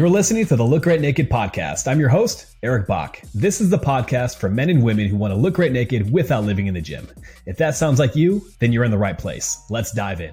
You're listening to the Look Great Naked podcast. I'm your host, Eric Bach. This is the podcast for men and women who want to look great naked without living in the gym. If that sounds like you, then you're in the right place. Let's dive in.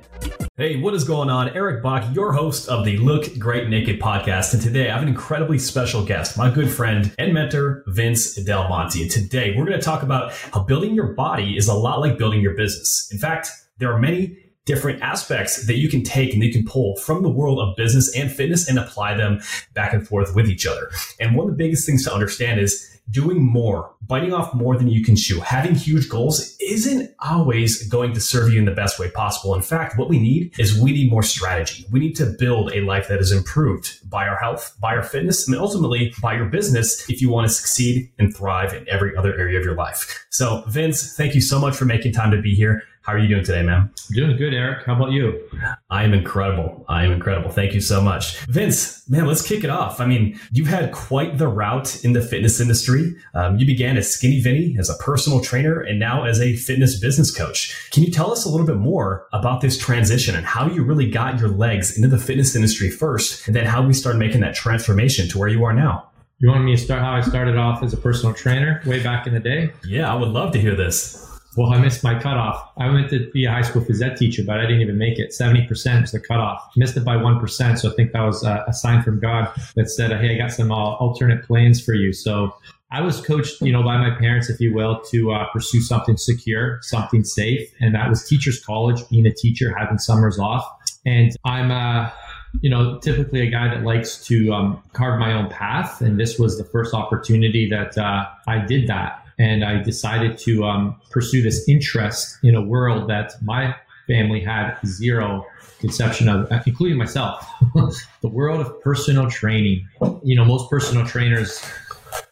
Hey, what is going on? Eric Bach, your host of the Look Great Naked podcast. And today I have an incredibly special guest, my good friend and mentor, Vince Del Monte. And today we're going to talk about how building your body is a lot like building your business. In fact, there are many different aspects that you can take and you can pull from the world of business and fitness and apply them back and forth with each other. And one of the biggest things to understand is doing more, biting off more than you can chew, having huge goals isn't always going to serve you in the best way possible. In fact, what we need is we need more strategy. We need to build a life that is improved by our health, by our fitness, and ultimately by your business if you want to succeed and thrive in every other area of your life. So, Vince, thank you so much for making time to be here. How are you doing today, man? Doing good, Eric. How about you? I am incredible. I am incredible. Thank you so much. Vince, man, let's kick it off. I mean, you've had quite the route in the fitness industry. Um, you began as Skinny Vinny, as a personal trainer, and now as a fitness business coach. Can you tell us a little bit more about this transition and how you really got your legs into the fitness industry first, and then how we started making that transformation to where you are now? You want me to start how I started off as a personal trainer way back in the day? Yeah, I would love to hear this. Well, I missed my cutoff. I went to be a high school phys ed teacher, but I didn't even make it. 70% was the cutoff. Missed it by 1%. So I think that was a, sign from God that said, hey, I got some uh, alternate plans for you. So I was coached, you know, by my parents, if you will, to uh, pursue something secure, something safe. And that was teacher's college, being a teacher, having summers off. And I'm, uh, you know, typically a guy that likes to um, carve my own path. And this was the first opportunity that uh, I did that and I decided to um, pursue this interest in a world that my family had zero conception of, including myself. the world of personal training. You know, most personal trainers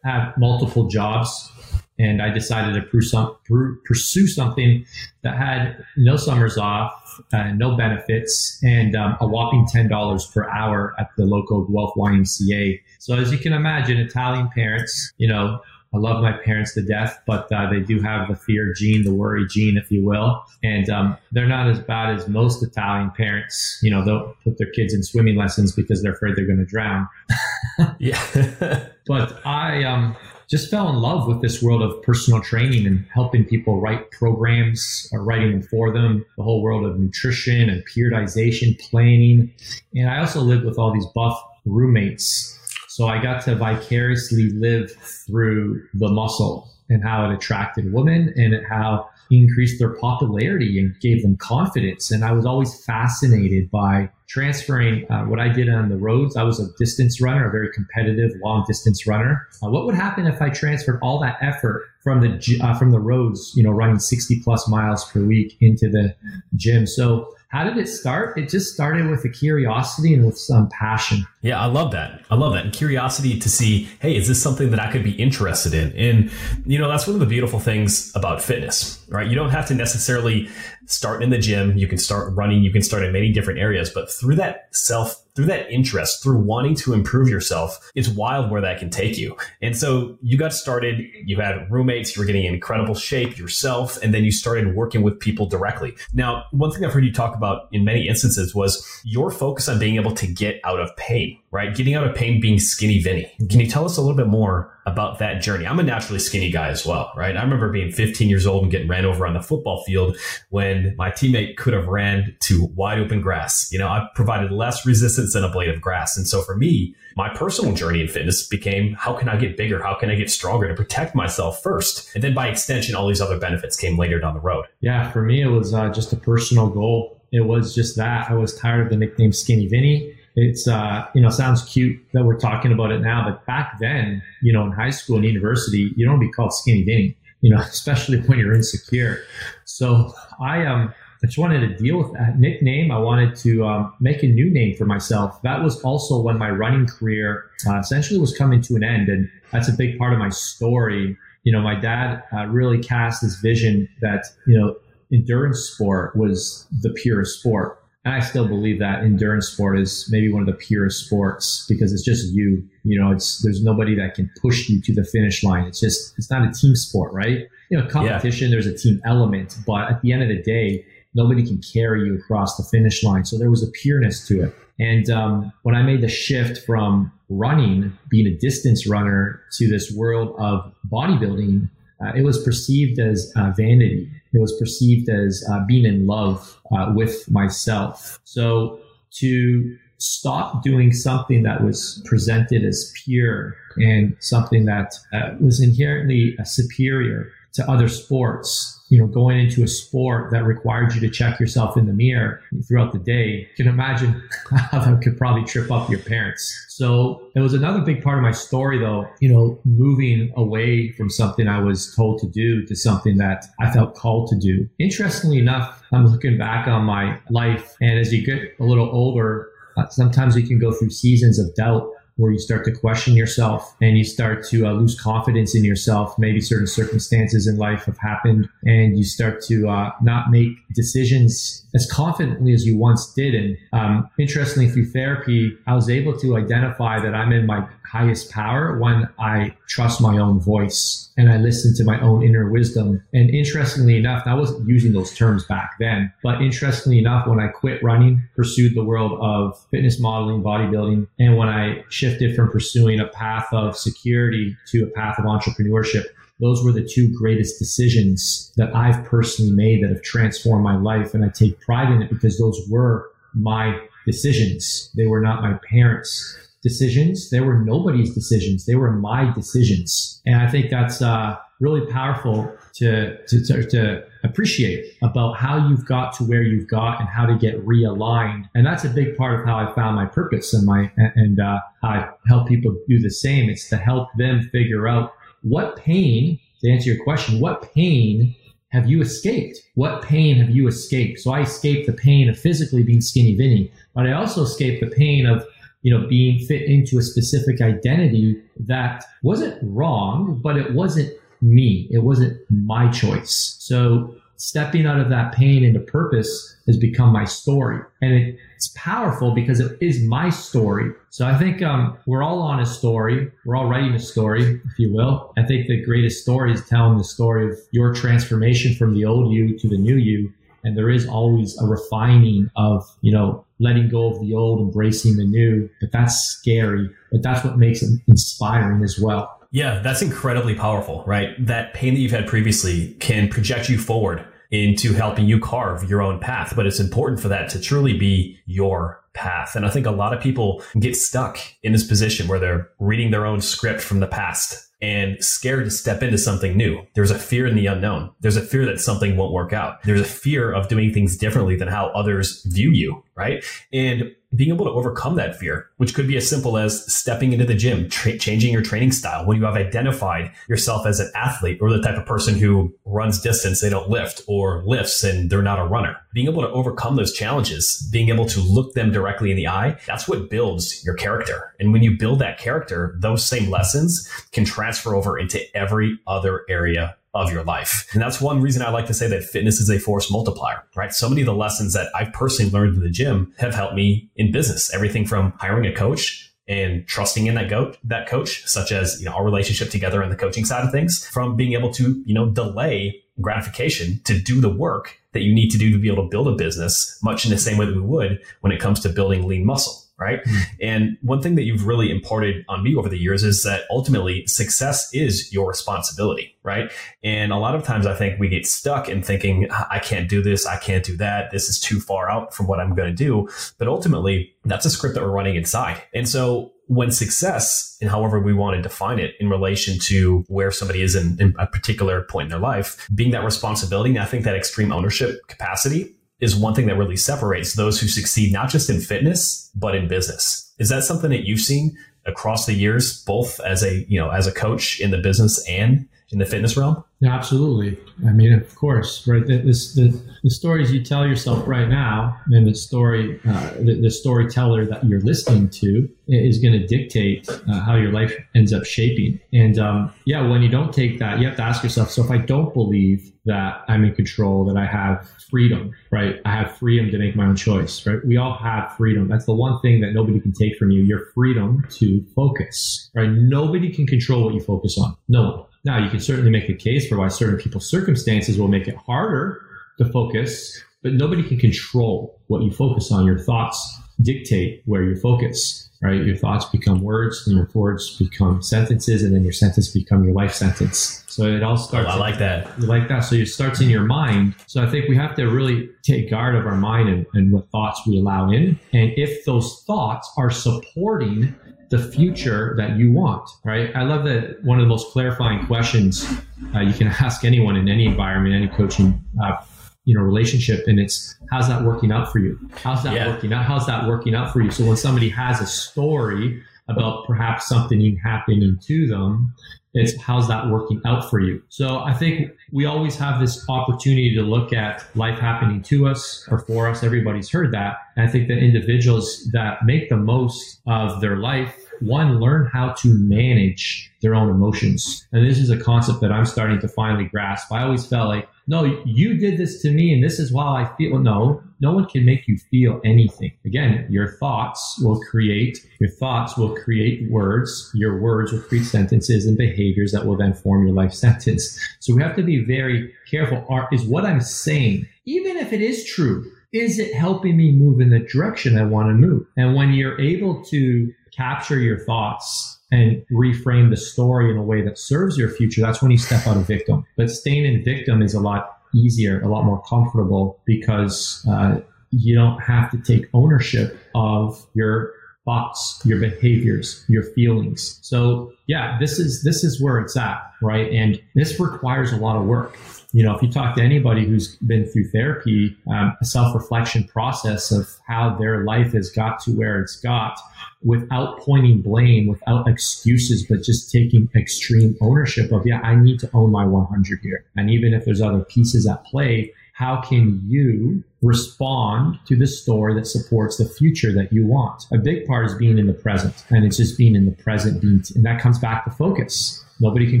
have multiple jobs, and I decided to pursue something that had no summers off, uh, no benefits, and um, a whopping ten dollars per hour at the local Guelph YMCA. So, as you can imagine, Italian parents, you know, I love my parents to death, but uh, they do have the fear gene, the worry gene, if you will. And um, they're not as bad as most Italian parents. You know, they'll put their kids in swimming lessons because they're afraid they're going to drown. yeah. but I um, just fell in love with this world of personal training and helping people write programs or writing them for them, the whole world of nutrition and periodization, planning. And I also lived with all these buff roommates so I got to vicariously live through the muscle and how it attracted women and how increased their popularity and gave them confidence. And I was always fascinated by transferring uh, what I did on the roads. I was a distance runner, a very competitive long distance runner. Uh, what would happen if I transferred all that effort from the uh, from the roads, you know, running 60 plus miles per week into the gym? So how did it start? It just started with a curiosity and with some passion. Yeah, I love that. I love that. And curiosity to see, hey, is this something that I could be interested in? And, you know, that's one of the beautiful things about fitness, right? You don't have to necessarily start in the gym. You can start running. You can start in many different areas, but through that self through that interest, through wanting to improve yourself, it's wild where that can take you. And so you got started, you had roommates, you were getting in incredible shape yourself, and then you started working with people directly. Now, one thing I've heard you talk about in many instances was your focus on being able to get out of pain, right? Getting out of pain being skinny Vinny. Can you tell us a little bit more about that journey. I'm a naturally skinny guy as well, right? I remember being 15 years old and getting ran over on the football field when my teammate could have ran to wide open grass. You know, I provided less resistance than a blade of grass. And so for me, my personal journey in fitness became how can I get bigger? How can I get stronger to protect myself first? And then by extension, all these other benefits came later down the road. Yeah, for me, it was uh, just a personal goal. It was just that I was tired of the nickname Skinny Vinny it's uh, you know sounds cute that we're talking about it now, but back then, you know, in high school and university, you don't be called skinny Vinny, you know, especially when you're insecure. So I um I just wanted to deal with that nickname. I wanted to um, make a new name for myself. That was also when my running career uh, essentially was coming to an end, and that's a big part of my story. You know, my dad uh, really cast this vision that you know endurance sport was the purest sport and I still believe that endurance sport is maybe one of the purest sports because it's just you. You know, it's there's nobody that can push you to the finish line. It's just it's not a team sport, right? You know, competition yeah. there's a team element, but at the end of the day, nobody can carry you across the finish line. So there was a pureness to it. And um, when I made the shift from running, being a distance runner, to this world of bodybuilding, uh, it was perceived as uh, vanity. It was perceived as uh, being in love uh, with myself. So to stop doing something that was presented as pure and something that uh, was inherently uh, superior to other sports you know, going into a sport that required you to check yourself in the mirror throughout the day, you can imagine how that could probably trip up your parents. So it was another big part of my story, though, you know, moving away from something I was told to do to something that I felt called to do. Interestingly enough, I'm looking back on my life, and as you get a little older, uh, sometimes you can go through seasons of doubt where you start to question yourself and you start to uh, lose confidence in yourself. Maybe certain circumstances in life have happened and you start to uh, not make decisions as confidently as you once did. And um, interestingly, through therapy, I was able to identify that I'm in my highest power when I trust my own voice and I listen to my own inner wisdom. And interestingly enough, I wasn't using those terms back then, but interestingly enough, when I quit running, pursued the world of fitness modeling, bodybuilding, and when I shifted from pursuing a path of security to a path of entrepreneurship, those were the two greatest decisions that I've personally made that have transformed my life. And I take pride in it because those were my decisions. They were not my parents' decisions. They were nobody's decisions. They were my decisions. And I think that's uh, really powerful to, to, to, to, appreciate about how you've got to where you've got and how to get realigned. And that's a big part of how I found my purpose and my, and uh, how I help people do the same. It's to help them figure out what pain, to answer your question, what pain have you escaped? What pain have you escaped? So I escaped the pain of physically being skinny Vinny, but I also escaped the pain of you know, being fit into a specific identity that wasn't wrong, but it wasn't me. It wasn't my choice. So stepping out of that pain into purpose has become my story. And it's powerful because it is my story. So I think um, we're all on a story. We're all writing a story, if you will. I think the greatest story is telling the story of your transformation from the old you to the new you. And there is always a refining of, you know, letting go of the old, embracing the new. But that's scary. But that's what makes it inspiring as well. Yeah, that's incredibly powerful, right? That pain that you've had previously can project you forward into helping you carve your own path. But it's important for that to truly be your path. And I think a lot of people get stuck in this position where they're reading their own script from the past and scared to step into something new. There's a fear in the unknown. There's a fear that something won't work out. There's a fear of doing things differently than how others view you, right? And being able to overcome that fear, which could be as simple as stepping into the gym, tra- changing your training style when you have identified yourself as an athlete or the type of person who runs distance, they don't lift, or lifts and they're not a runner. Being able to overcome those challenges, being able to look them directly in the eye, that's what builds your character. And when you build that character, those same lessons can transfer over into every other area of your life. And that's one reason I like to say that fitness is a force multiplier, right? So many of the lessons that I've personally learned in the gym have helped me in business. Everything from hiring a coach and trusting in that coach, that coach, such as, you know, our relationship together on the coaching side of things, from being able to, you know, delay gratification to do the work that you need to do to be able to build a business, much in the same way that we would when it comes to building lean muscle right? Mm. And one thing that you've really imparted on me over the years is that ultimately success is your responsibility, right? And a lot of times I think we get stuck in thinking, I can't do this, I can't do that, this is too far out from what I'm going to do. But ultimately, that's a script that we're running inside. And so when success, and however we want to define it in relation to where somebody is in, in, a particular point in their life, being that responsibility, and I think that extreme ownership capacity is one thing that really separates those who succeed not just in fitness but in business. Is that something that you've seen across the years, both as a you know as a coach in the business and in the fitness realm? Yeah, absolutely. I mean, of course, right? This, the, the stories you tell yourself right now, and the story, uh, the, the, storyteller that you're listening to, is going to dictate uh, how your life ends up shaping. And um, yeah, when you don't take that, you have to ask yourself. So if I don't believe that I'm in control, that I have freedom, right? I have freedom to make my own choice, right? We all have freedom. That's the one thing that nobody can take from you. Your freedom to focus, right? Nobody can control what you focus on. No one. Now, you can certainly make a case for why certain people's circumstances will make it harder to focus, but nobody can control what you focus on, your thoughts, dictate where you focus right? Your thoughts become words, and your words become sentences, and then your sentence become your life sentence. So it all starts. Oh, I like that. You like that. So it starts in your mind. So I think we have to really take guard of our mind and, and what thoughts we allow in. And if those thoughts are supporting the future that you want, right? I love that one of the most clarifying questions uh, you can ask anyone in any environment, any coaching uh, you know relationship and it's how's that working out for you? How's that yeah. working out? How's that working out for you? So when somebody has a story about perhaps something happening to them it's how's that working out for you? So i think we always have this opportunity to look at life happening to us or for us. Everybody's heard that. And i think that individuals that make the most of their life one learn how to manage their own emotions and this is a concept that i'm starting to finally grasp i always felt like no, you did this to me and this is why I feel. No, no one can make you feel anything. Again, your thoughts will create, your thoughts will create words. Your words will create sentences and behaviors that will then form your life sentence. So we have to be very careful. Are, is what I'm saying, even if it is true, is it helping me move in the direction I want to move? And when you're able to capture your thoughts and reframe the story in a way that serves your future, that's when you step out of victim. But staying in victim is a lot easier, a lot more comfortable because uh, you don't have to take ownership of your thoughts, your behaviors, your feelings. So yeah, this is this is where it's at, right? And this requires a lot of work you know, if you talk to anybody who's been through therapy, um, a self reflection process of how their life has got to where it's got without pointing blame, without excuses, but just taking extreme ownership of, yeah, I need to own my 100 here. And even if there's other pieces at play, how can you respond to the story that supports the future that you want? A big part is being in the present, and it's just being in the present, and that comes back to focus. Nobody can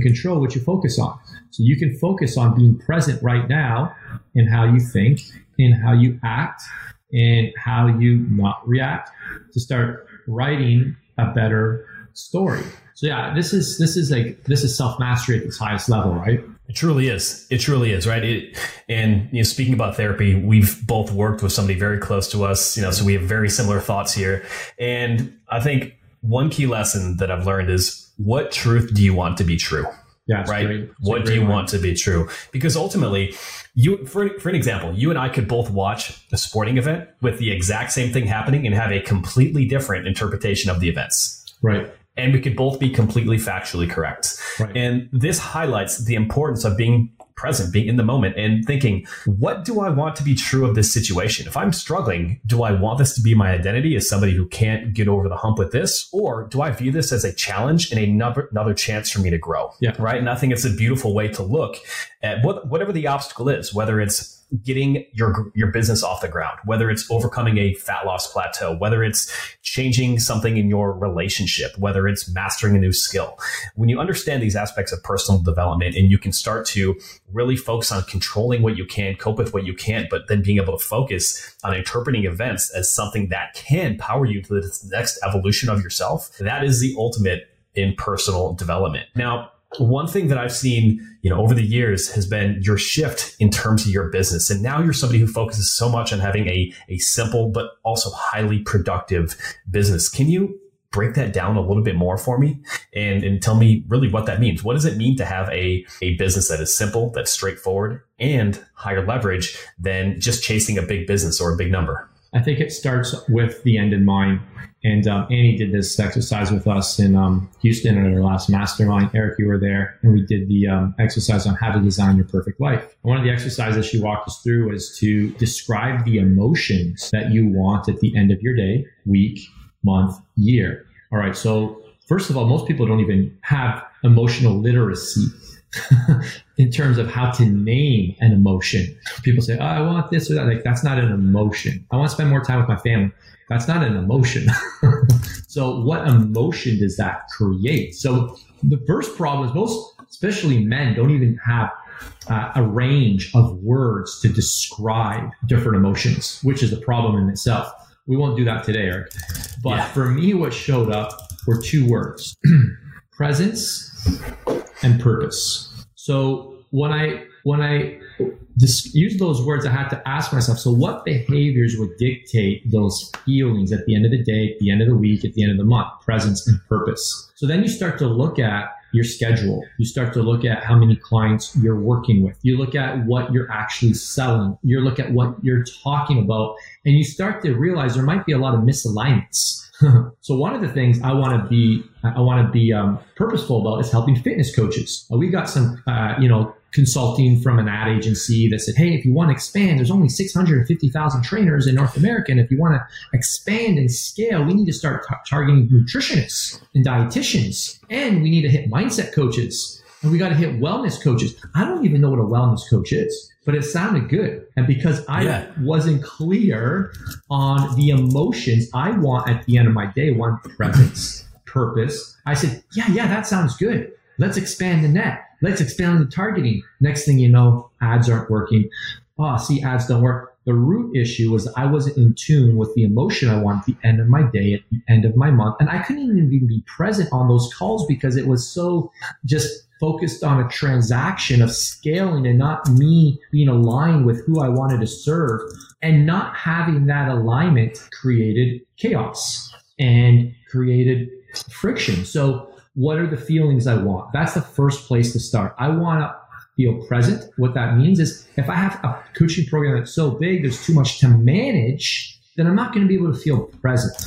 control what you focus on. So you can focus on being present right now in how you think, in how you act, and how you not react to start writing a better story. So yeah, this is this is like this is self mastery at its highest level, right? It truly is. It truly is, right? It, and you know, speaking about therapy, we've both worked with somebody very close to us, you know, so we have very similar thoughts here. And I think one key lesson that I've learned is what truth do you want to be true? Yeah, right. What do you want to be true? Because ultimately, you for for an example, you and I could both watch a sporting event with the exact same thing happening and have a completely different interpretation of the events. Right. And we could both be completely factually correct. Right. And this highlights the importance of being present, being in the moment and thinking, what do I want to be true of this situation? If I'm struggling, do I want this to be my identity as somebody who can't get over the hump with this? Or do I view this as a challenge and another, another chance for me to grow? Yeah. Right. And I think it's a beautiful way to look at what, whatever the obstacle is, whether it's getting your your business off the ground, whether it's overcoming a fat loss plateau, whether it's changing something in your relationship, whether it's mastering a new skill. When you understand these aspects of personal development and you can start to really focus on controlling what you can, cope with what you can't, but then being able to focus on interpreting events as something that can power you to the next evolution of yourself, that is the ultimate in personal development. Now, one thing that I've seen, you know, over the years has been your shift in terms of your business. And now you're somebody who focuses so much on having a, a simple, but also highly productive business. Can you break that down a little bit more for me and, and tell me really what that means? What does it mean to have a, a business that is simple, that's straightforward and higher leverage than just chasing a big business or a big number? I think it starts with the end in mind. And um, Annie did this exercise with us in um, Houston at our last mastermind. Eric, you were there, and we did the um, exercise on how to design your perfect life. One of the exercises she walked us through was to describe the emotions that you want at the end of your day, week, month, year. All right. So, first of all, most people don't even have emotional literacy. in terms of how to name an emotion. People say, oh, I want this or that. Like, that's not an emotion. I want to spend more time with my family. That's not an emotion. so, what emotion does that create? So, the first problem is most, especially men, don't even have uh, a range of words to describe different emotions, which is a problem in itself. We won't do that today, Eric. But yeah. for me, what showed up were two words presence and purpose. So when I when I use those words, I had to ask myself, so what behaviors would dictate those feelings at the end of the day, at the end of the week, at the end of the month, presence and purpose. So then you start to look at your schedule. You start to look at how many clients you're working with. You look at what you're actually selling. You look at what you're talking about and you start to realize there might be a lot of misalignments. so one of the things I want to be I want to be um, purposeful about is helping fitness coaches. Uh, we got some uh, you know consulting from an ad agency that said, hey, if you want to expand, there's only 650,000 trainers in North America. And if you want to expand and scale, we need to start t- targeting nutritionists and dietitians. And we need to hit mindset coaches. And we got to hit wellness coaches. I don't even know what a wellness coach is, but it sounded good. And because I yeah. wasn't clear on the emotions I want at the end of my day, one presence, purpose, I said, yeah, yeah, that sounds good. Let's expand the net. Let's expand the targeting. Next thing you know, ads aren't working. Oh, see, ads don't work. The root issue was I wasn't in tune with the emotion I want at the end of my day, at the end of my month. And I couldn't even be present on those calls because it was so just focused on a transaction of scaling and not me being aligned with who I wanted to serve. And not having that alignment created chaos and created friction. So what are the feelings I want? That's the first place to start. I want to feel present. What that means is if I have a coaching program that's so big, there's too much to manage, then I'm not going to be able to feel present.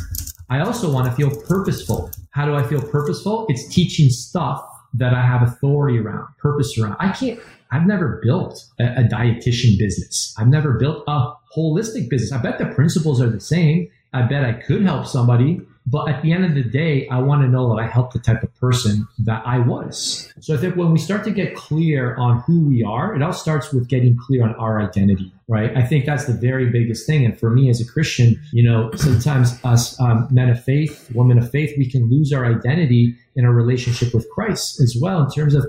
I also want to feel purposeful. How do I feel purposeful? It's teaching stuff that I have authority around, purpose around. I can't, I've never built a, a dietitian business. I've never built a holistic business. I bet the principles are the same. I bet I could help somebody but at the end of the day, I want to know that I help the type of person that I was. So I think when we start to get clear on who we are, it all starts with getting clear on our identity, right? I think that's the very biggest thing. And for me as a Christian, you know, sometimes us um, men of faith, women of faith, we can lose our identity in our relationship with Christ as well, in terms of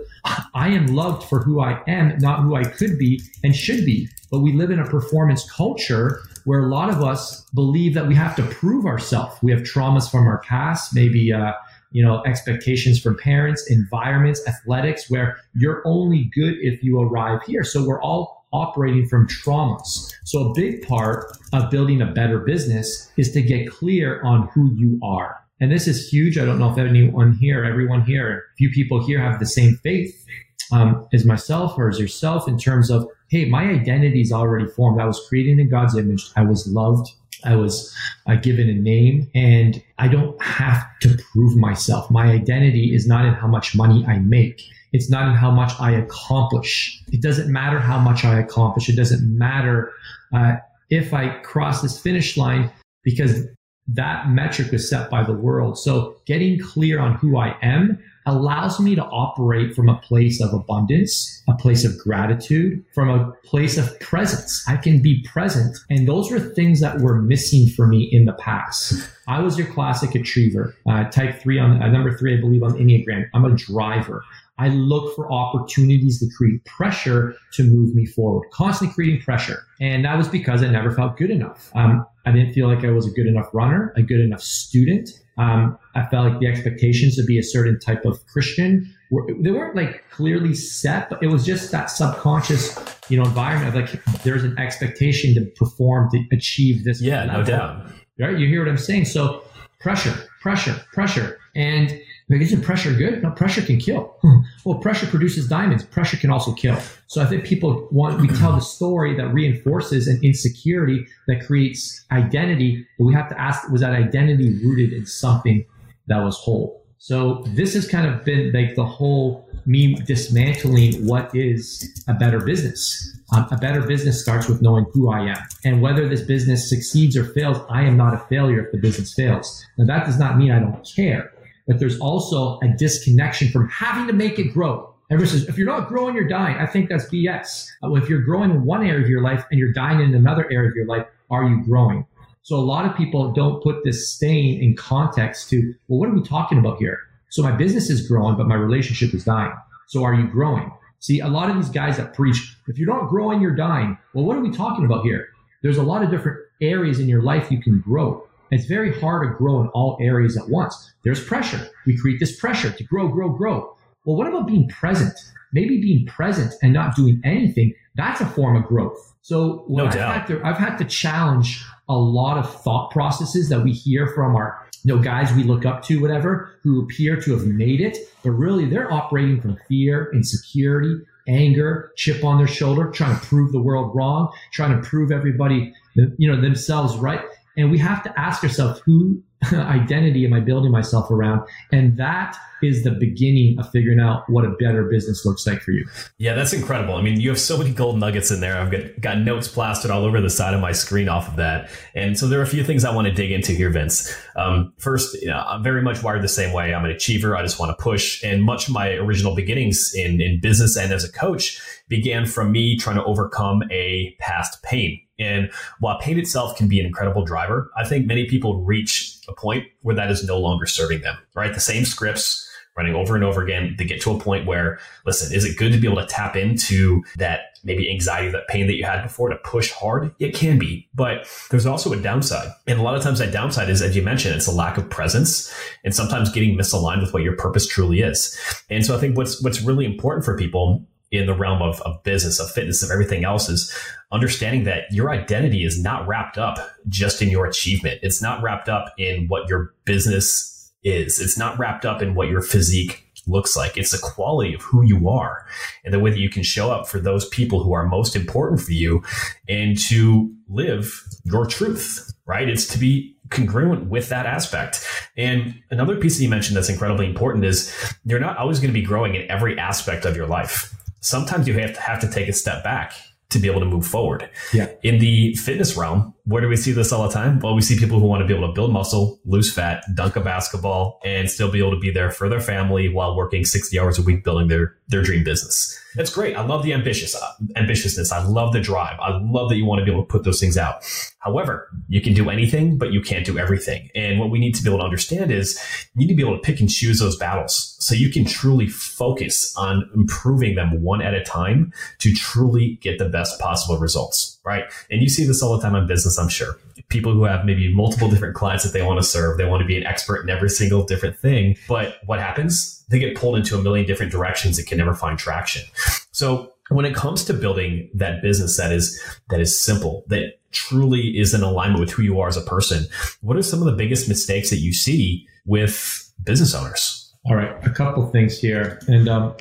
I am loved for who I am, not who I could be and should be. But we live in a performance culture where a lot of us believe that we have to prove ourselves. We have traumas from our past, maybe uh, you know expectations from parents, environments, athletics, where you're only good if you arrive here. So we're all operating from traumas. So a big part of building a better business is to get clear on who you are. And this is huge. I don't know if anyone here, everyone here, a few people here have the same faith um, as myself or as yourself in terms of hey, my identity is already formed. I was created in God's image. I was loved. I was uh, given a name and I don't have to prove myself. My identity is not in how much money I make. It's not in how much I accomplish. It doesn't matter how much I accomplish. It doesn't matter uh, if I cross this finish line because that metric was set by the world. So getting clear on who I am allows me to operate from a place of abundance, a place of gratitude, from a place of presence. I can be present. And those were things that were missing for me in the past. I was your classic achiever, uh, type three on uh, number three, I believe on Enneagram. I'm a driver. I look for opportunities to create pressure to move me forward, constantly creating pressure. And that was because I never felt good enough. Um, I didn't feel like I was a good enough runner, a good enough student. Um, I felt like the expectations to be a certain type of Christian were, they weren't like clearly set, but it was just that subconscious, you know, environment of like there's an expectation to perform to achieve this. Yeah, level. no doubt. Right? You hear what I'm saying? So pressure, pressure, pressure, and like, isn't pressure good? No, pressure can kill. well, pressure produces diamonds. Pressure can also kill. So I think people want, we tell the story that reinforces an insecurity that creates identity, but we have to ask, was that identity rooted in something that was whole? So this has kind of been like the whole me dismantling what is a better business. Um, a better business starts with knowing who I am. And whether this business succeeds or fails, I am not a failure if the business fails. Now that does not mean I don't care but there's also a disconnection from having to make it grow. Everyone says, if you're not growing, you're dying. I think that's BS. Uh, if you're growing in one area of your life and you're dying in another area of your life, are you growing? So a lot of people don't put this stain in context to, well, what are we talking about here? So my business is growing, but my relationship is dying. So are you growing? See, a lot of these guys that preach, if you're not growing, you're dying. Well, what are we talking about here? There's a lot of different areas in your life you can grow. It's very hard to grow in all areas at once. There's pressure. We create this pressure to grow, grow, grow. Well, what about being present? Maybe being present and not doing anything, that's a form of growth. So no I've, doubt. Had to, I've had to challenge a lot of thought processes that we hear from our you know, guys we look up to, whatever, who appear to have made it, but really they're operating from fear, insecurity, anger, chip on their shoulder, trying to prove the world wrong, trying to prove everybody, you know, themselves right. And we have to ask ourselves, who identity am I building myself around? And that is the beginning of figuring out what a better business looks like for you. Yeah, that's incredible. I mean, you have so many gold nuggets in there. I've got, got notes plastered all over the side of my screen off of that. And so there are a few things I want to dig into here, Vince. Um, first, you know, I'm very much wired the same way. I'm an achiever. I just want to push. And much of my original beginnings in, in business and as a coach began from me trying to overcome a past pain. And while pain itself can be an incredible driver, I think many people reach a point where that is no longer serving them, right? The same scripts running over and over again. They get to a point where, listen, is it good to be able to tap into that maybe anxiety, that pain that you had before to push hard? It can be, but there's also a downside. And a lot of times that downside is, as you mentioned, it's a lack of presence and sometimes getting misaligned with what your purpose truly is. And so I think what's, what's really important for people in the realm of, of business, of fitness, of everything else is understanding that your identity is not wrapped up just in your achievement. It's not wrapped up in what your business is. It's not wrapped up in what your physique looks like. It's the quality of who you are and the way that you can show up for those people who are most important for you and to live your truth, right? It's to be congruent with that aspect. And another piece that you mentioned that's incredibly important is you're not always going to be growing in every aspect of your life. Sometimes you have to have to take a step back to be able to move forward. Yeah. In the fitness realm, where do we see this all the time? Well, we see people who want to be able to build muscle, lose fat, dunk a basketball, and still be able to be there for their family while working 60 hours a week building their, their dream business. That's great. I love the ambitious uh, ambitiousness. I love the drive. I love that you want to be able to put those things out. However, you can do anything, but you can't do everything. And what we need to be able to understand is you need to be able to pick and choose those battles so you can truly focus on improving them one at a time to truly get the best possible results. Right. And you see this all the time in business, I'm sure. People who have maybe multiple different clients that they want to serve, they want to be an expert in every single different thing. But what happens? They get pulled into a million different directions and can never find traction. So when it comes to building that business that is that is simple, that truly is in alignment with who you are as a person, what are some of the biggest mistakes that you see with business owners? All right, a couple things here, and um,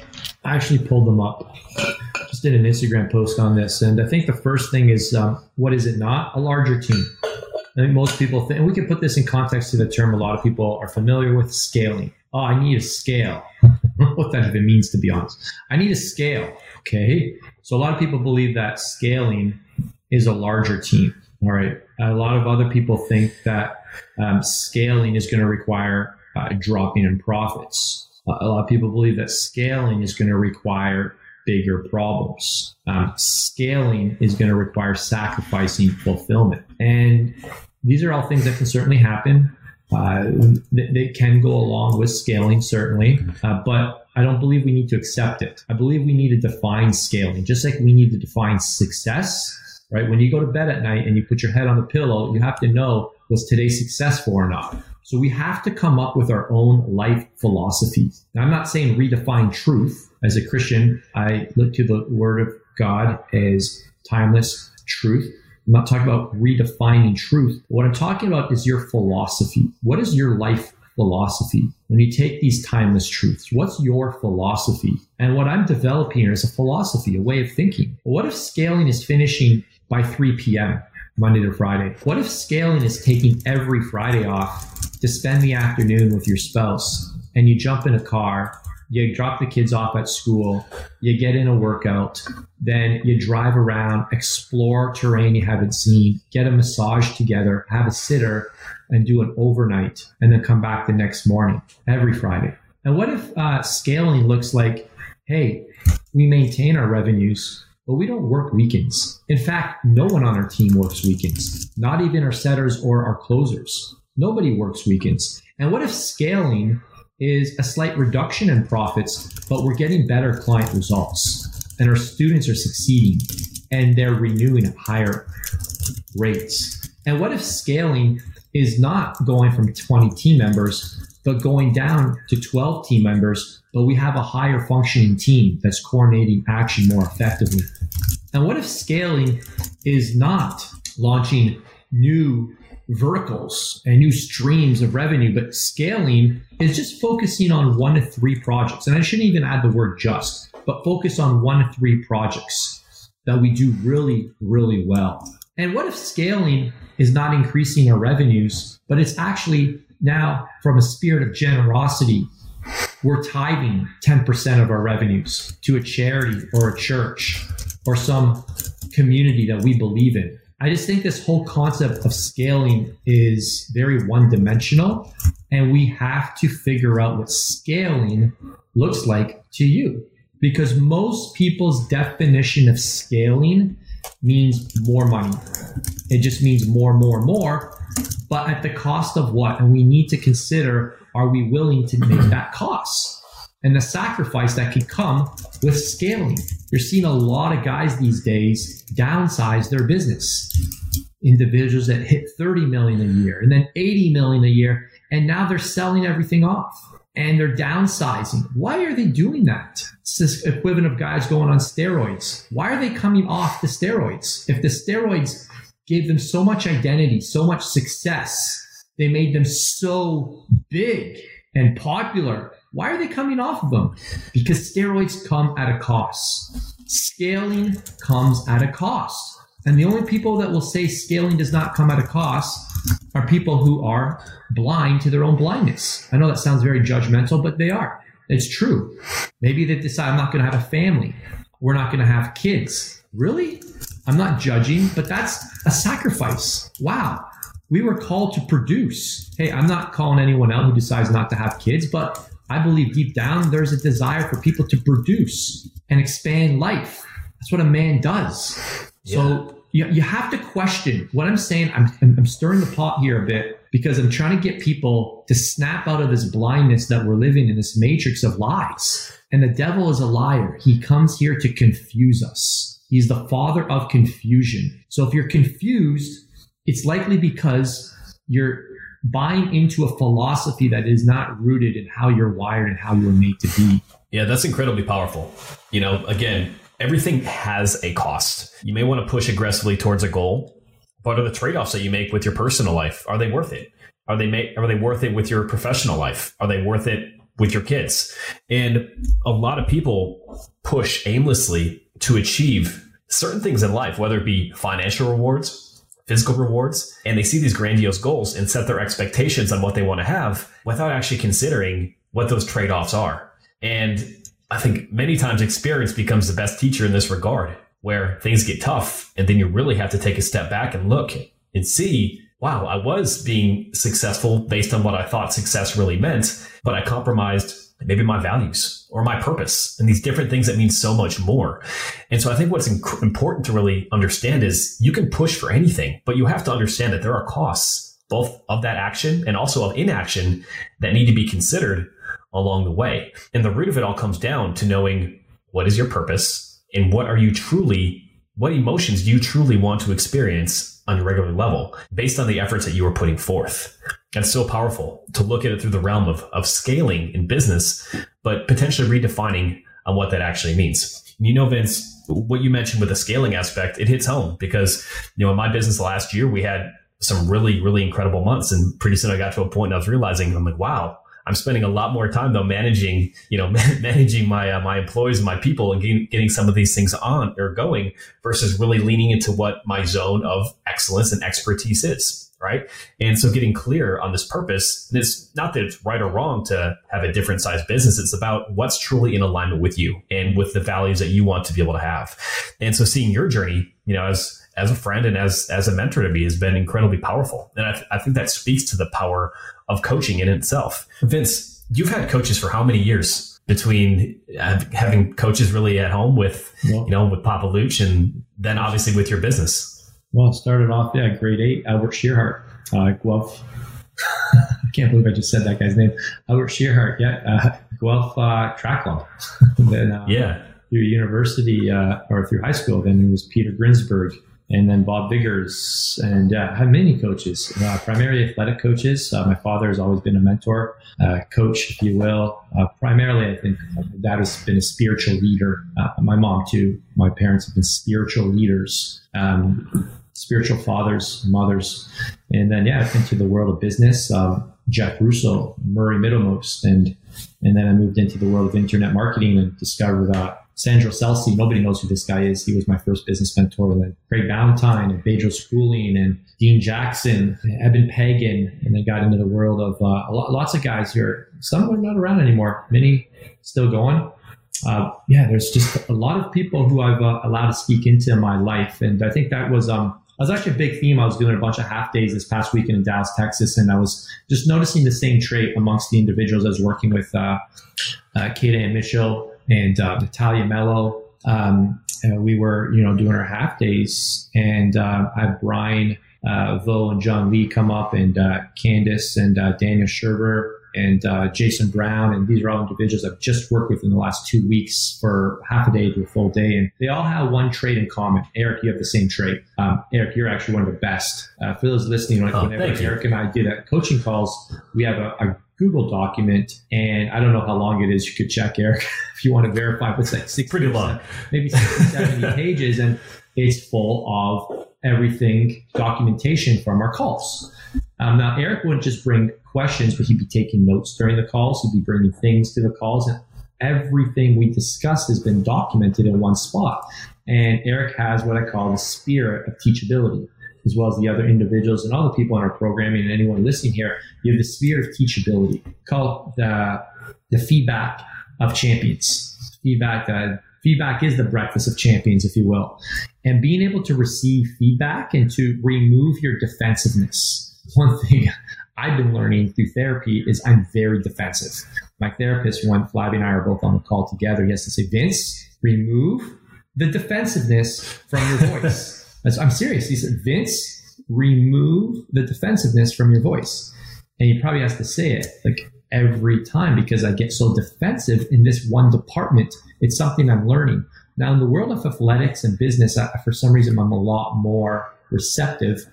I actually pulled them up. Just did an Instagram post on this, and I think the first thing is um, what is it not? A larger team. I think most people think, and we can put this in context to the term a lot of people are familiar with scaling. Oh, I need a scale. what that even means, to be honest. I need a scale. Okay. So a lot of people believe that scaling is a larger team. All right. A lot of other people think that um, scaling is going to require uh, dropping in profits. Uh, a lot of people believe that scaling is going to require bigger problems. Um, scaling is going to require sacrificing fulfillment. And these are all things that can certainly happen. Uh, they, they, can go along with scaling, certainly, uh, but I don't believe we need to accept it. I believe we need to define scaling, just like we need to define success, right? When you go to bed at night and you put your head on the pillow, you have to know was today successful or not. So we have to come up with our own life philosophy. Now, I'm not saying redefine truth. As a Christian, I look to the word of God as timeless truth. I'm not talking about redefining truth. What I'm talking about is your philosophy. What is your life philosophy? When you take these timeless truths, what's your philosophy? And what I'm developing here is a philosophy, a way of thinking. What if scaling is finishing by 3 p.m. Monday to Friday? What if scaling is taking every Friday off to spend the afternoon with your spouse and you jump in a car you drop the kids off at school, you get in a workout, then you drive around, explore terrain you haven't seen, get a massage together, have a sitter, and do an overnight, and then come back the next morning every Friday. And what if uh, scaling looks like, hey, we maintain our revenues, but we don't work weekends. In fact, no one on our team works weekends, not even our setters or our closers. Nobody works weekends. And what if scaling is a slight reduction in profits, but we're getting better client results and our students are succeeding and they're renewing at higher rates. And what if scaling is not going from 20 team members but going down to 12 team members, but we have a higher functioning team that's coordinating action more effectively. And what if scaling is not launching new verticals and new streams of revenue, but scaling is just focusing on one to three projects. And I shouldn't even add the word just, but focus on one to three projects that we do really, really well. And what if scaling is not increasing our revenues, but it's actually now from a spirit of generosity, we're tithing 10% of our revenues to a charity or a church or some community that we believe in. I just think this whole concept of scaling is very one dimensional, and we have to figure out what scaling looks like to you. Because most people's definition of scaling means more money. It just means more, more, more, but at the cost of what? And we need to consider are we willing to make that cost? And the sacrifice that could come with scaling. You're seeing a lot of guys these days downsize their business. Individuals that hit 30 million a year and then 80 million a year, and now they're selling everything off and they're downsizing. Why are they doing that? It's this equivalent of guys going on steroids. Why are they coming off the steroids? If the steroids gave them so much identity, so much success, they made them so big and popular. Why are they coming off of them? Because steroids come at a cost. Scaling comes at a cost. And the only people that will say scaling does not come at a cost are people who are blind to their own blindness. I know that sounds very judgmental, but they are. It's true. Maybe they decide I'm not going to have a family. We're not going to have kids. Really? I'm not judging, but that's a sacrifice. Wow. We were called to produce. Hey, I'm not calling anyone out who decides not to have kids, but I believe deep down there's a desire for people to produce and expand life. That's what a man does. Yeah. So you, you have to question what I'm saying. I'm, I'm stirring the pot here a bit because I'm trying to get people to snap out of this blindness that we're living in this matrix of lies. And the devil is a liar. He comes here to confuse us. He's the father of confusion. So if you're confused, it's likely because you're buying into a philosophy that is not rooted in how you're wired and how you're made to be. Yeah, that's incredibly powerful. You know, again, everything has a cost. You may want to push aggressively towards a goal. What are the trade-offs that you make with your personal life? Are they worth it? Are they make, are they worth it with your professional life? Are they worth it with your kids? And a lot of people push aimlessly to achieve certain things in life, whether it be financial rewards, physical rewards, and they see these grandiose goals and set their expectations on what they want to have without actually considering what those trade-offs are. And I think many times experience becomes the best teacher in this regard, where things get tough and then you really have to take a step back and look and see, wow, I was being successful based on what I thought success really meant, but I compromised maybe my values or my purpose and these different things that mean so much more. And so I think what's inc- important to really understand is you can push for anything, but you have to understand that there are costs both of that action and also of inaction that need to be considered along the way. And the root of it all comes down to knowing what is your purpose and what are you truly, what emotions do you truly want to experience on a regular level based on the efforts that you are putting forth. That's so powerful to look at it through the realm of, of scaling in business, but potentially redefining on what that actually means. You know, Vince, what you mentioned with the scaling aspect, it hits home because, you know, in my business last year, we had some really, really incredible months. And pretty soon I got to a point and I was realizing, I'm like, wow, I'm spending a lot more time though managing, you know, managing my uh, my employees and my people and getting, getting some of these things on or going versus really leaning into what my zone of excellence and expertise is. Right. And so getting clear on this purpose, and it's not that it's right or wrong to have a different size business. It's about what's truly in alignment with you and with the values that you want to be able to have. And so seeing your journey, you know, as as a friend and as as a mentor to me has been incredibly powerful. And I, th- I think that speaks to the power of coaching in itself. Vince, you've had coaches for how many years between having coaches really at home with, well, you know, with Papa Luch and then obviously with your business? Well, it started off, yeah, grade eight, Albert Shearhart, uh, Guelph. I can't believe I just said that guy's name. Albert Shearhart, yeah, uh, Guelph uh, track club. then, uh, yeah. Through university uh, or through high school, then it was Peter Grinsberg and then Bob Biggers, and uh, I have many coaches, uh, primarily athletic coaches. Uh, my father has always been a mentor, uh, coach, if you will. Uh, primarily, I think that has been a spiritual leader. Uh, my mom, too. My parents have been spiritual leaders, um, spiritual fathers, mothers. And then, yeah, into the world of business. Um, Jeff Russo, Murray Middlemost, and and then I moved into the world of internet marketing and discovered uh, Sandro Celsi. Nobody knows who this guy is. He was my first business mentor. Then Craig Ballantyne and Pedro Schooling and Dean Jackson, Eben Pagan, and then got into the world of uh, lots of guys here. Some are not around anymore. Many still going. Uh, yeah, there's just a lot of people who I've uh, allowed to speak into my life, and I think that was um, was actually a big theme. I was doing a bunch of half days this past weekend in Dallas, Texas, and I was just noticing the same trait amongst the individuals I was working with, uh, uh, Kate and Mitchell and uh, Natalia Mello. Um, we were, you know, doing our half days, and uh, I had Brian uh, Vo and John Lee come up, and uh, Candice and uh, Daniel Sherber and uh, Jason Brown, and these are all individuals I've just worked with in the last two weeks for half a day to a full day, and they all have one trait in common. Eric, you have the same trait. Um, Eric, you're actually one of the best. Uh, for those listening, like oh, whenever Eric and I do that coaching calls, we have a, a Google document, and I don't know how long it is. You could check, Eric, if you want to verify. What's like six, pretty long, maybe 60, 70 pages, and it's full of everything documentation from our calls. Um, now, Eric wouldn't just bring questions, but he'd be taking notes during the calls. He'd be bringing things to the calls, and everything we discussed has been documented in one spot. And Eric has what I call the spirit of teachability, as well as the other individuals and all the people in our programming and anyone listening here. You have the spirit of teachability, called the the feedback of champions. Feedback that feedback is the breakfast of champions, if you will. And being able to receive feedback and to remove your defensiveness. One thing I've been learning through therapy is I'm very defensive. My therapist, when Flavia and I are both on the call together, he has to say, Vince, remove the defensiveness from your voice. I'm serious. He said, Vince, remove the defensiveness from your voice. And he probably has to say it like every time because I get so defensive in this one department. It's something I'm learning. Now, in the world of athletics and business, I, for some reason, I'm a lot more receptive.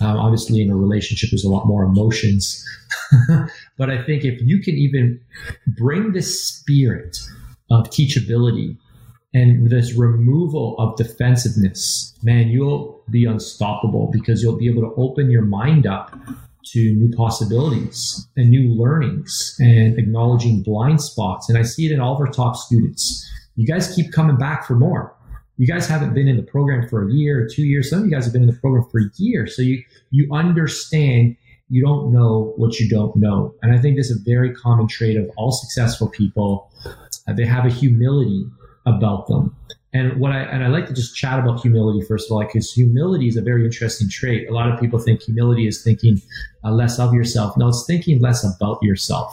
Um, obviously, in a relationship, there's a lot more emotions. but I think if you can even bring this spirit of teachability and this removal of defensiveness, man, you'll be unstoppable because you'll be able to open your mind up to new possibilities and new learnings and acknowledging blind spots. And I see it in all of our top students. You guys keep coming back for more. You guys haven't been in the program for a year or two years. Some of you guys have been in the program for years. So you, you understand you don't know what you don't know. And I think this is a very common trait of all successful people. Uh, they have a humility about them. And what I and I like to just chat about humility first of all, because humility is a very interesting trait. A lot of people think humility is thinking uh, less of yourself. No, it's thinking less about yourself.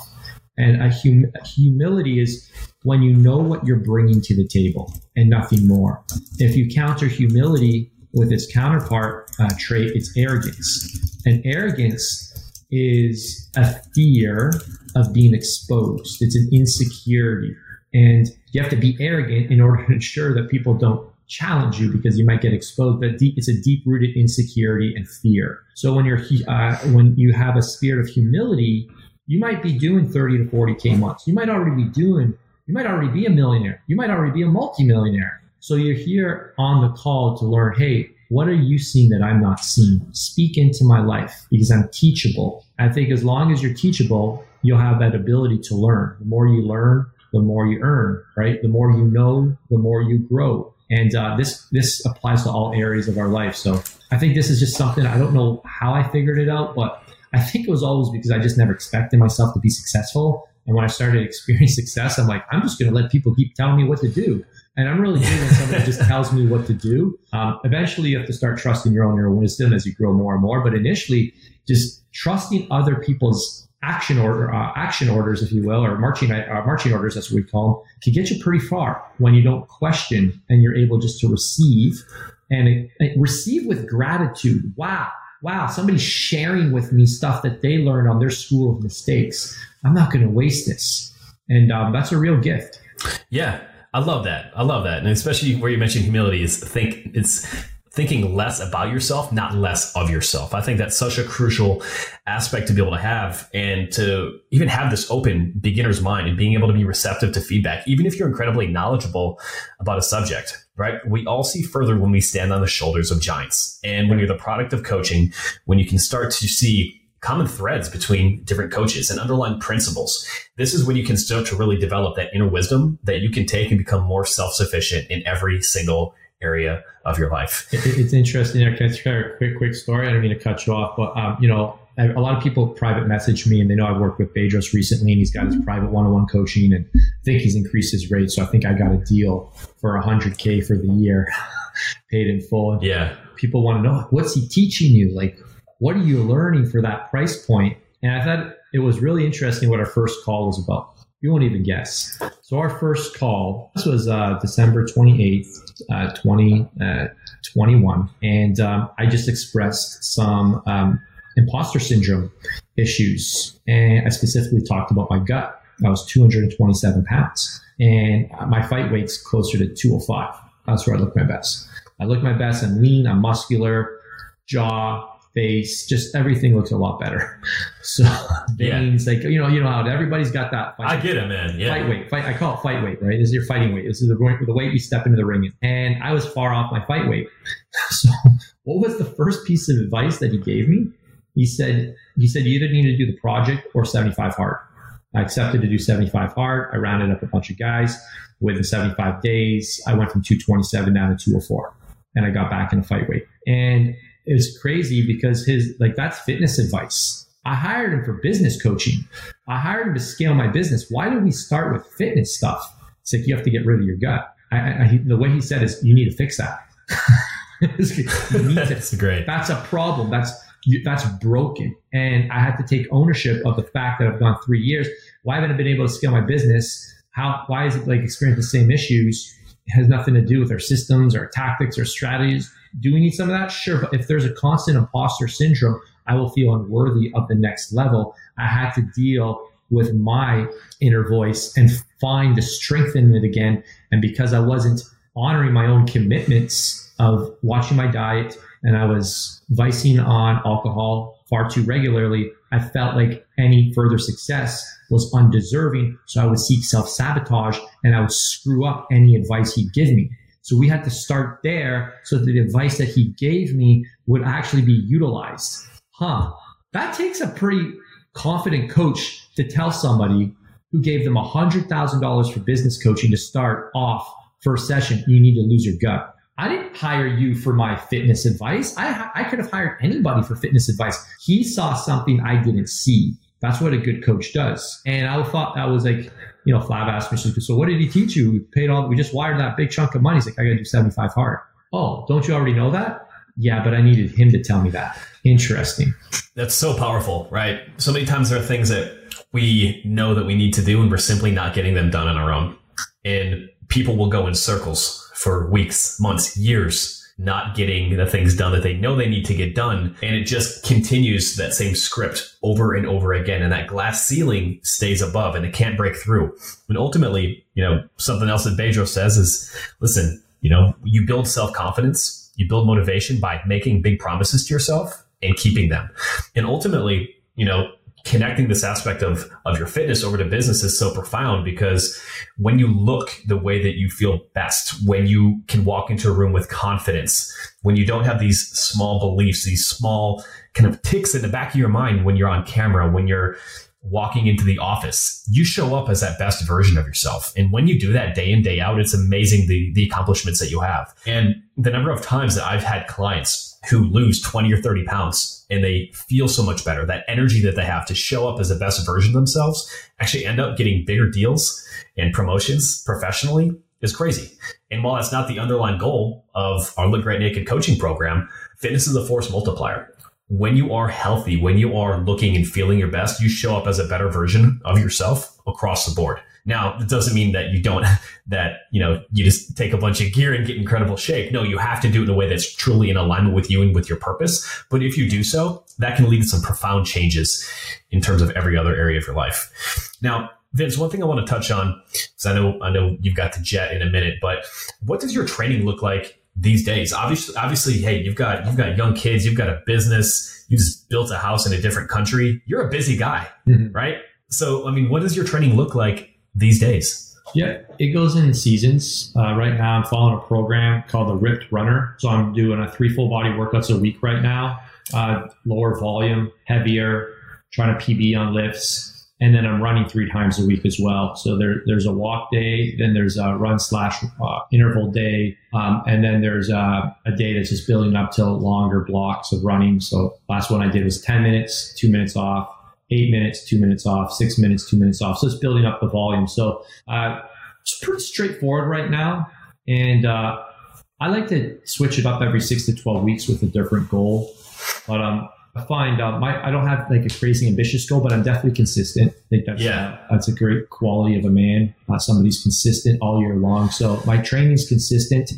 And a hum- humility is when you know what you're bringing to the table and nothing more. If you counter humility with its counterpart uh, trait, it's arrogance. And arrogance is a fear of being exposed. It's an insecurity and you have to be arrogant in order to ensure that people don't challenge you because you might get exposed. But it's a deep rooted insecurity and fear. So when you're uh, when you have a spirit of humility, you might be doing 30 to 40k months. You might already be doing. You might already be a millionaire. You might already be a multimillionaire. So you're here on the call to learn. Hey, what are you seeing that I'm not seeing? Speak into my life because I'm teachable. I think as long as you're teachable, you'll have that ability to learn. The more you learn, the more you earn, right? The more you know, the more you grow. And uh, this this applies to all areas of our life. So I think this is just something I don't know how I figured it out, but I think it was always because I just never expected myself to be successful. And when I started experiencing success, I'm like, I'm just going to let people keep telling me what to do. And I'm really good when somebody just tells me what to do. Um, eventually, you have to start trusting your own inner wisdom as you grow more and more. But initially, just trusting other people's action order, uh, action orders, if you will, or marching uh, marching orders, that's what we call them, can get you pretty far when you don't question and you're able just to receive and it, it receive with gratitude. Wow, wow, somebody's sharing with me stuff that they learned on their school of mistakes. I'm not going to waste this, and um, that's a real gift. Yeah, I love that. I love that, and especially where you mentioned humility is think it's thinking less about yourself, not less of yourself. I think that's such a crucial aspect to be able to have and to even have this open beginner's mind and being able to be receptive to feedback, even if you're incredibly knowledgeable about a subject, right? We all see further when we stand on the shoulders of giants. And when you're the product of coaching, when you can start to see common threads between different coaches and underlying principles. This is when you can start to really develop that inner wisdom that you can take and become more self sufficient in every single area of your life. it's interesting. I can share a quick, quick story. I don't mean to cut you off, but um, you know, a lot of people private message me and they know I've worked with Bedros recently and he's got his private one-on-one coaching and I think he's increased his rate. So I think I got a deal for 100K for the year paid in full. Yeah. People want to know, what's he teaching you? Like, what are you learning for that price point? And I thought it was really interesting what our first call was about. You won't even guess. So our first call, this was uh, December 28th, uh, 2021. Uh, and um, I just expressed some um, imposter syndrome issues. And I specifically talked about my gut. I was 227 pounds and my fight weight's closer to 205. That's where I look my best. I look my best. I'm lean, I'm muscular, jaw, face, just everything looks a lot better. So veins, yeah. like you know, you know how everybody's got that. Fight I get it, man. Yeah. Fight weight. Fight. I call it fight weight. Right. This is your fighting weight. This is the, the weight you step into the ring in. And I was far off my fight weight. So what was the first piece of advice that he gave me? He said he said you either need to do the project or 75 hard. I accepted to do 75 hard. I rounded up a bunch of guys. Within 75 days, I went from 227 down to 204 and I got back in a fight weight. And it was crazy because his like that's fitness advice. I hired him for business coaching. I hired him to scale my business. Why did we start with fitness stuff? It's like you have to get rid of your gut. I, I, the way he said is you need to fix that. that's great. That's a problem. That's that's broken. And I had to take ownership of the fact that I've gone three years. Why haven't I been able to scale my business? How? Why is it like experiencing the same issues? It has nothing to do with our systems, our tactics, our strategies. Do we need some of that? Sure. But if there's a constant imposter syndrome, I will feel unworthy of the next level. I had to deal with my inner voice and find the strength in it again. And because I wasn't honoring my own commitments of watching my diet and I was vicing on alcohol far too regularly, I felt like any further success was undeserving. So I would seek self sabotage and I would screw up any advice he'd give me. So we had to start there so that the advice that he gave me would actually be utilized. Huh. That takes a pretty confident coach to tell somebody who gave them $100,000 for business coaching to start off first session, you need to lose your gut. I didn't hire you for my fitness advice. I, I could have hired anybody for fitness advice. He saw something I didn't see. That's what a good coach does. And I thought that was like, you know, Flav asked me, so what did he teach you? We paid all, we just wired that big chunk of money. He's like, I got to do 75 hard. Oh, don't you already know that? Yeah, but I needed him to tell me that. Interesting. That's so powerful, right? So many times there are things that we know that we need to do and we're simply not getting them done on our own. And people will go in circles for weeks, months, years not getting the things done that they know they need to get done. And it just continues that same script over and over again. And that glass ceiling stays above and it can't break through. And ultimately, you know, something else that Bedros says is listen, you know, you build self confidence, you build motivation by making big promises to yourself and keeping them. And ultimately, you know, connecting this aspect of of your fitness over to business is so profound because when you look the way that you feel best when you can walk into a room with confidence when you don't have these small beliefs these small kind of ticks in the back of your mind when you're on camera when you're walking into the office you show up as that best version of yourself. And when you do that day in day out it's amazing the the accomplishments that you have. And the number of times that i've had clients who lose 20 or 30 pounds and they feel so much better. That energy that they have to show up as the best version of themselves actually end up getting bigger deals and promotions professionally is crazy. And while that's not the underlying goal of our Look Great Naked coaching program, fitness is a force multiplier. When you are healthy, when you are looking and feeling your best, you show up as a better version of yourself across the board. Now, it doesn't mean that you don't, that, you know, you just take a bunch of gear and get incredible shape. No, you have to do it in a way that's truly in alignment with you and with your purpose. But if you do so, that can lead to some profound changes in terms of every other area of your life. Now, Vince, one thing I want to touch on, because I know I know you've got to jet in a minute, but what does your training look like these days? Obviously, obviously, hey, you've got you've got young kids, you've got a business, you just built a house in a different country. You're a busy guy, mm-hmm. right? So, I mean, what does your training look like these days? Yeah, it goes in seasons. Uh, right now, I'm following a program called the Ripped Runner. So I'm doing a three full body workouts a week right now. Uh, lower volume, heavier, trying to PB on lifts. And then I'm running three times a week as well. So there, there's a walk day, then there's a run slash uh, interval day, um, and then there's a, a, day that's just building up to longer blocks of running. So last one I did was 10 minutes, two minutes off, eight minutes, two minutes off, six minutes, two minutes off. So it's building up the volume. So uh, it's pretty straightforward right now. And uh, I like to switch it up every six to 12 weeks with a different goal. But um, I find uh, my I don't have like a crazy ambitious goal, but I'm definitely consistent. I think that's yeah. That's a great quality of a man. Uh, somebody's consistent all year long. So my training is consistent,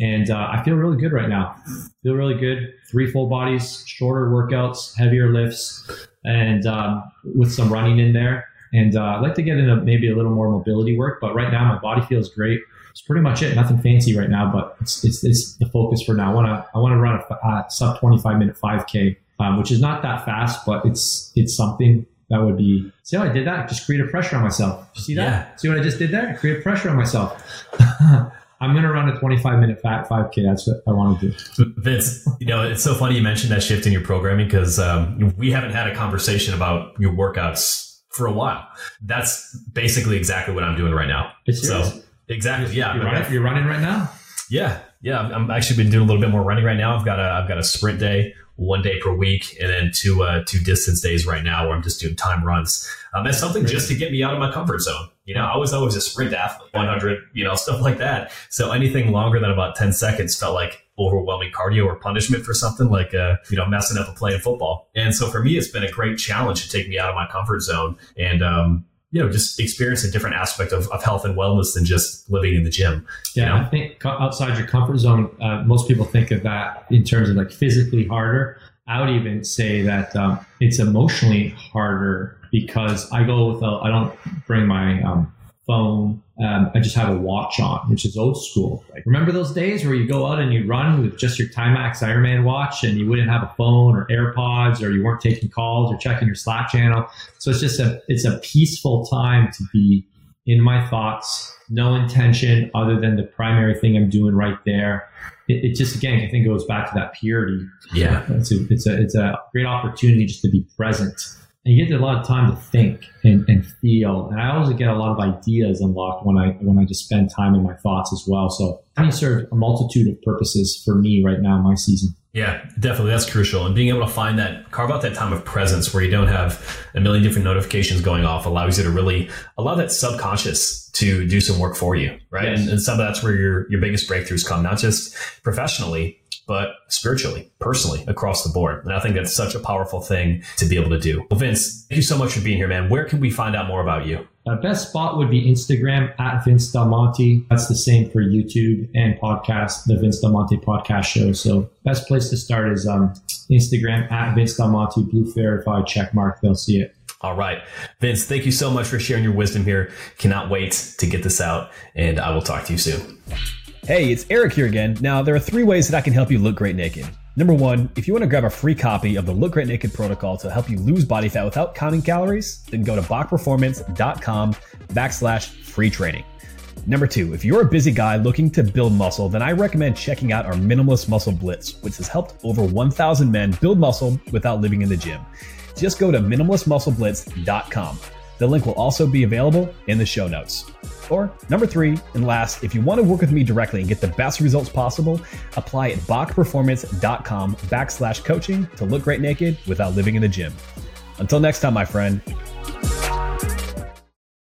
and uh, I feel really good right now. Feel really good. Three full bodies, shorter workouts, heavier lifts and um, with some running in there. And uh, I'd like to get into maybe a little more mobility work, but right now my body feels great. It's pretty much it. Nothing fancy right now, but it's it's, it's the focus for now. I want to I want to run a uh, sub 25 minute 5K, um, which is not that fast, but it's it's something that would be. See how I did that? Just create a pressure on myself. See that? Yeah. See what I just did there? Create pressure on myself. I'm going to run a 25 minute fat 5K. That's what I want to do. Vince, you know, it's so funny you mentioned that shift in your programming because um, we haven't had a conversation about your workouts for a while. That's basically exactly what I'm doing right now. So, exactly. Yeah. You're running, you're running right now? Yeah. Yeah. I'm actually been doing a little bit more running right now. I've got a, I've got a sprint day one day per week and then two uh, two distance days right now where I'm just doing time runs. Um, that's something just to get me out of my comfort zone. You know, I was always a sprint athlete, 100, you know, stuff like that. So anything longer than about 10 seconds felt like overwhelming cardio or punishment for something like, uh, you know, messing up a play in football. And so for me, it's been a great challenge to take me out of my comfort zone and, um, you know, just experience a different aspect of, of health and wellness than just living in the gym. Yeah, you know? I think outside your comfort zone, uh, most people think of that in terms of like physically harder. I would even say that um, it's emotionally harder because I go with a, I don't bring my um, phone. Um, I just have a watch on, which is old school. Like, remember those days where you go out and you run with just your Timex Ironman watch and you wouldn't have a phone or AirPods or you weren't taking calls or checking your Slack channel. So it's just a, it's a peaceful time to be in my thoughts, no intention other than the primary thing I'm doing right there it, it, just again I think goes back to that purity. Yeah, it's a it's a it's a great opportunity just to be present. And you get a lot of time to think and, and feel. And I also get a lot of ideas unlocked when I when I just spend time in my thoughts as well. So it serves a multitude of purposes for me right now, my season. Yeah, definitely. That's crucial. And being able to find that, carve out that time of presence where you don't have a million different notifications going off allows you to really allow that subconscious to do some work for you. Right. Yes. And, and some of that's where your, your biggest breakthroughs come, not just professionally, but spiritually, personally, across the board. And I think that's such a powerful thing to be able to do. Well, Vince, thank you so much for being here, man. Where can we find out more about you? Uh, best spot would be Instagram at Vince Del Monte. That's the same for YouTube and podcast, the Vince Del Monte podcast show. So best place to start is um, Instagram at Vince Del Monte, blue verified check mark. They'll see it. All right. Vince, thank you so much for sharing your wisdom here. Cannot wait to get this out, and I will talk to you soon. Hey, it's Eric here again. Now, there are three ways that I can help you look great naked. Number one, if you want to grab a free copy of the Look Great Naked protocol to help you lose body fat without counting calories, then go to bachperformance.com backslash free training. Number two, if you're a busy guy looking to build muscle, then I recommend checking out our Minimalist Muscle Blitz, which has helped over 1,000 men build muscle without living in the gym. Just go to minimalistmuscleblitz.com. The link will also be available in the show notes. Or number three, and last, if you want to work with me directly and get the best results possible, apply at bachperformance.com backslash coaching to look great naked without living in the gym. Until next time, my friend,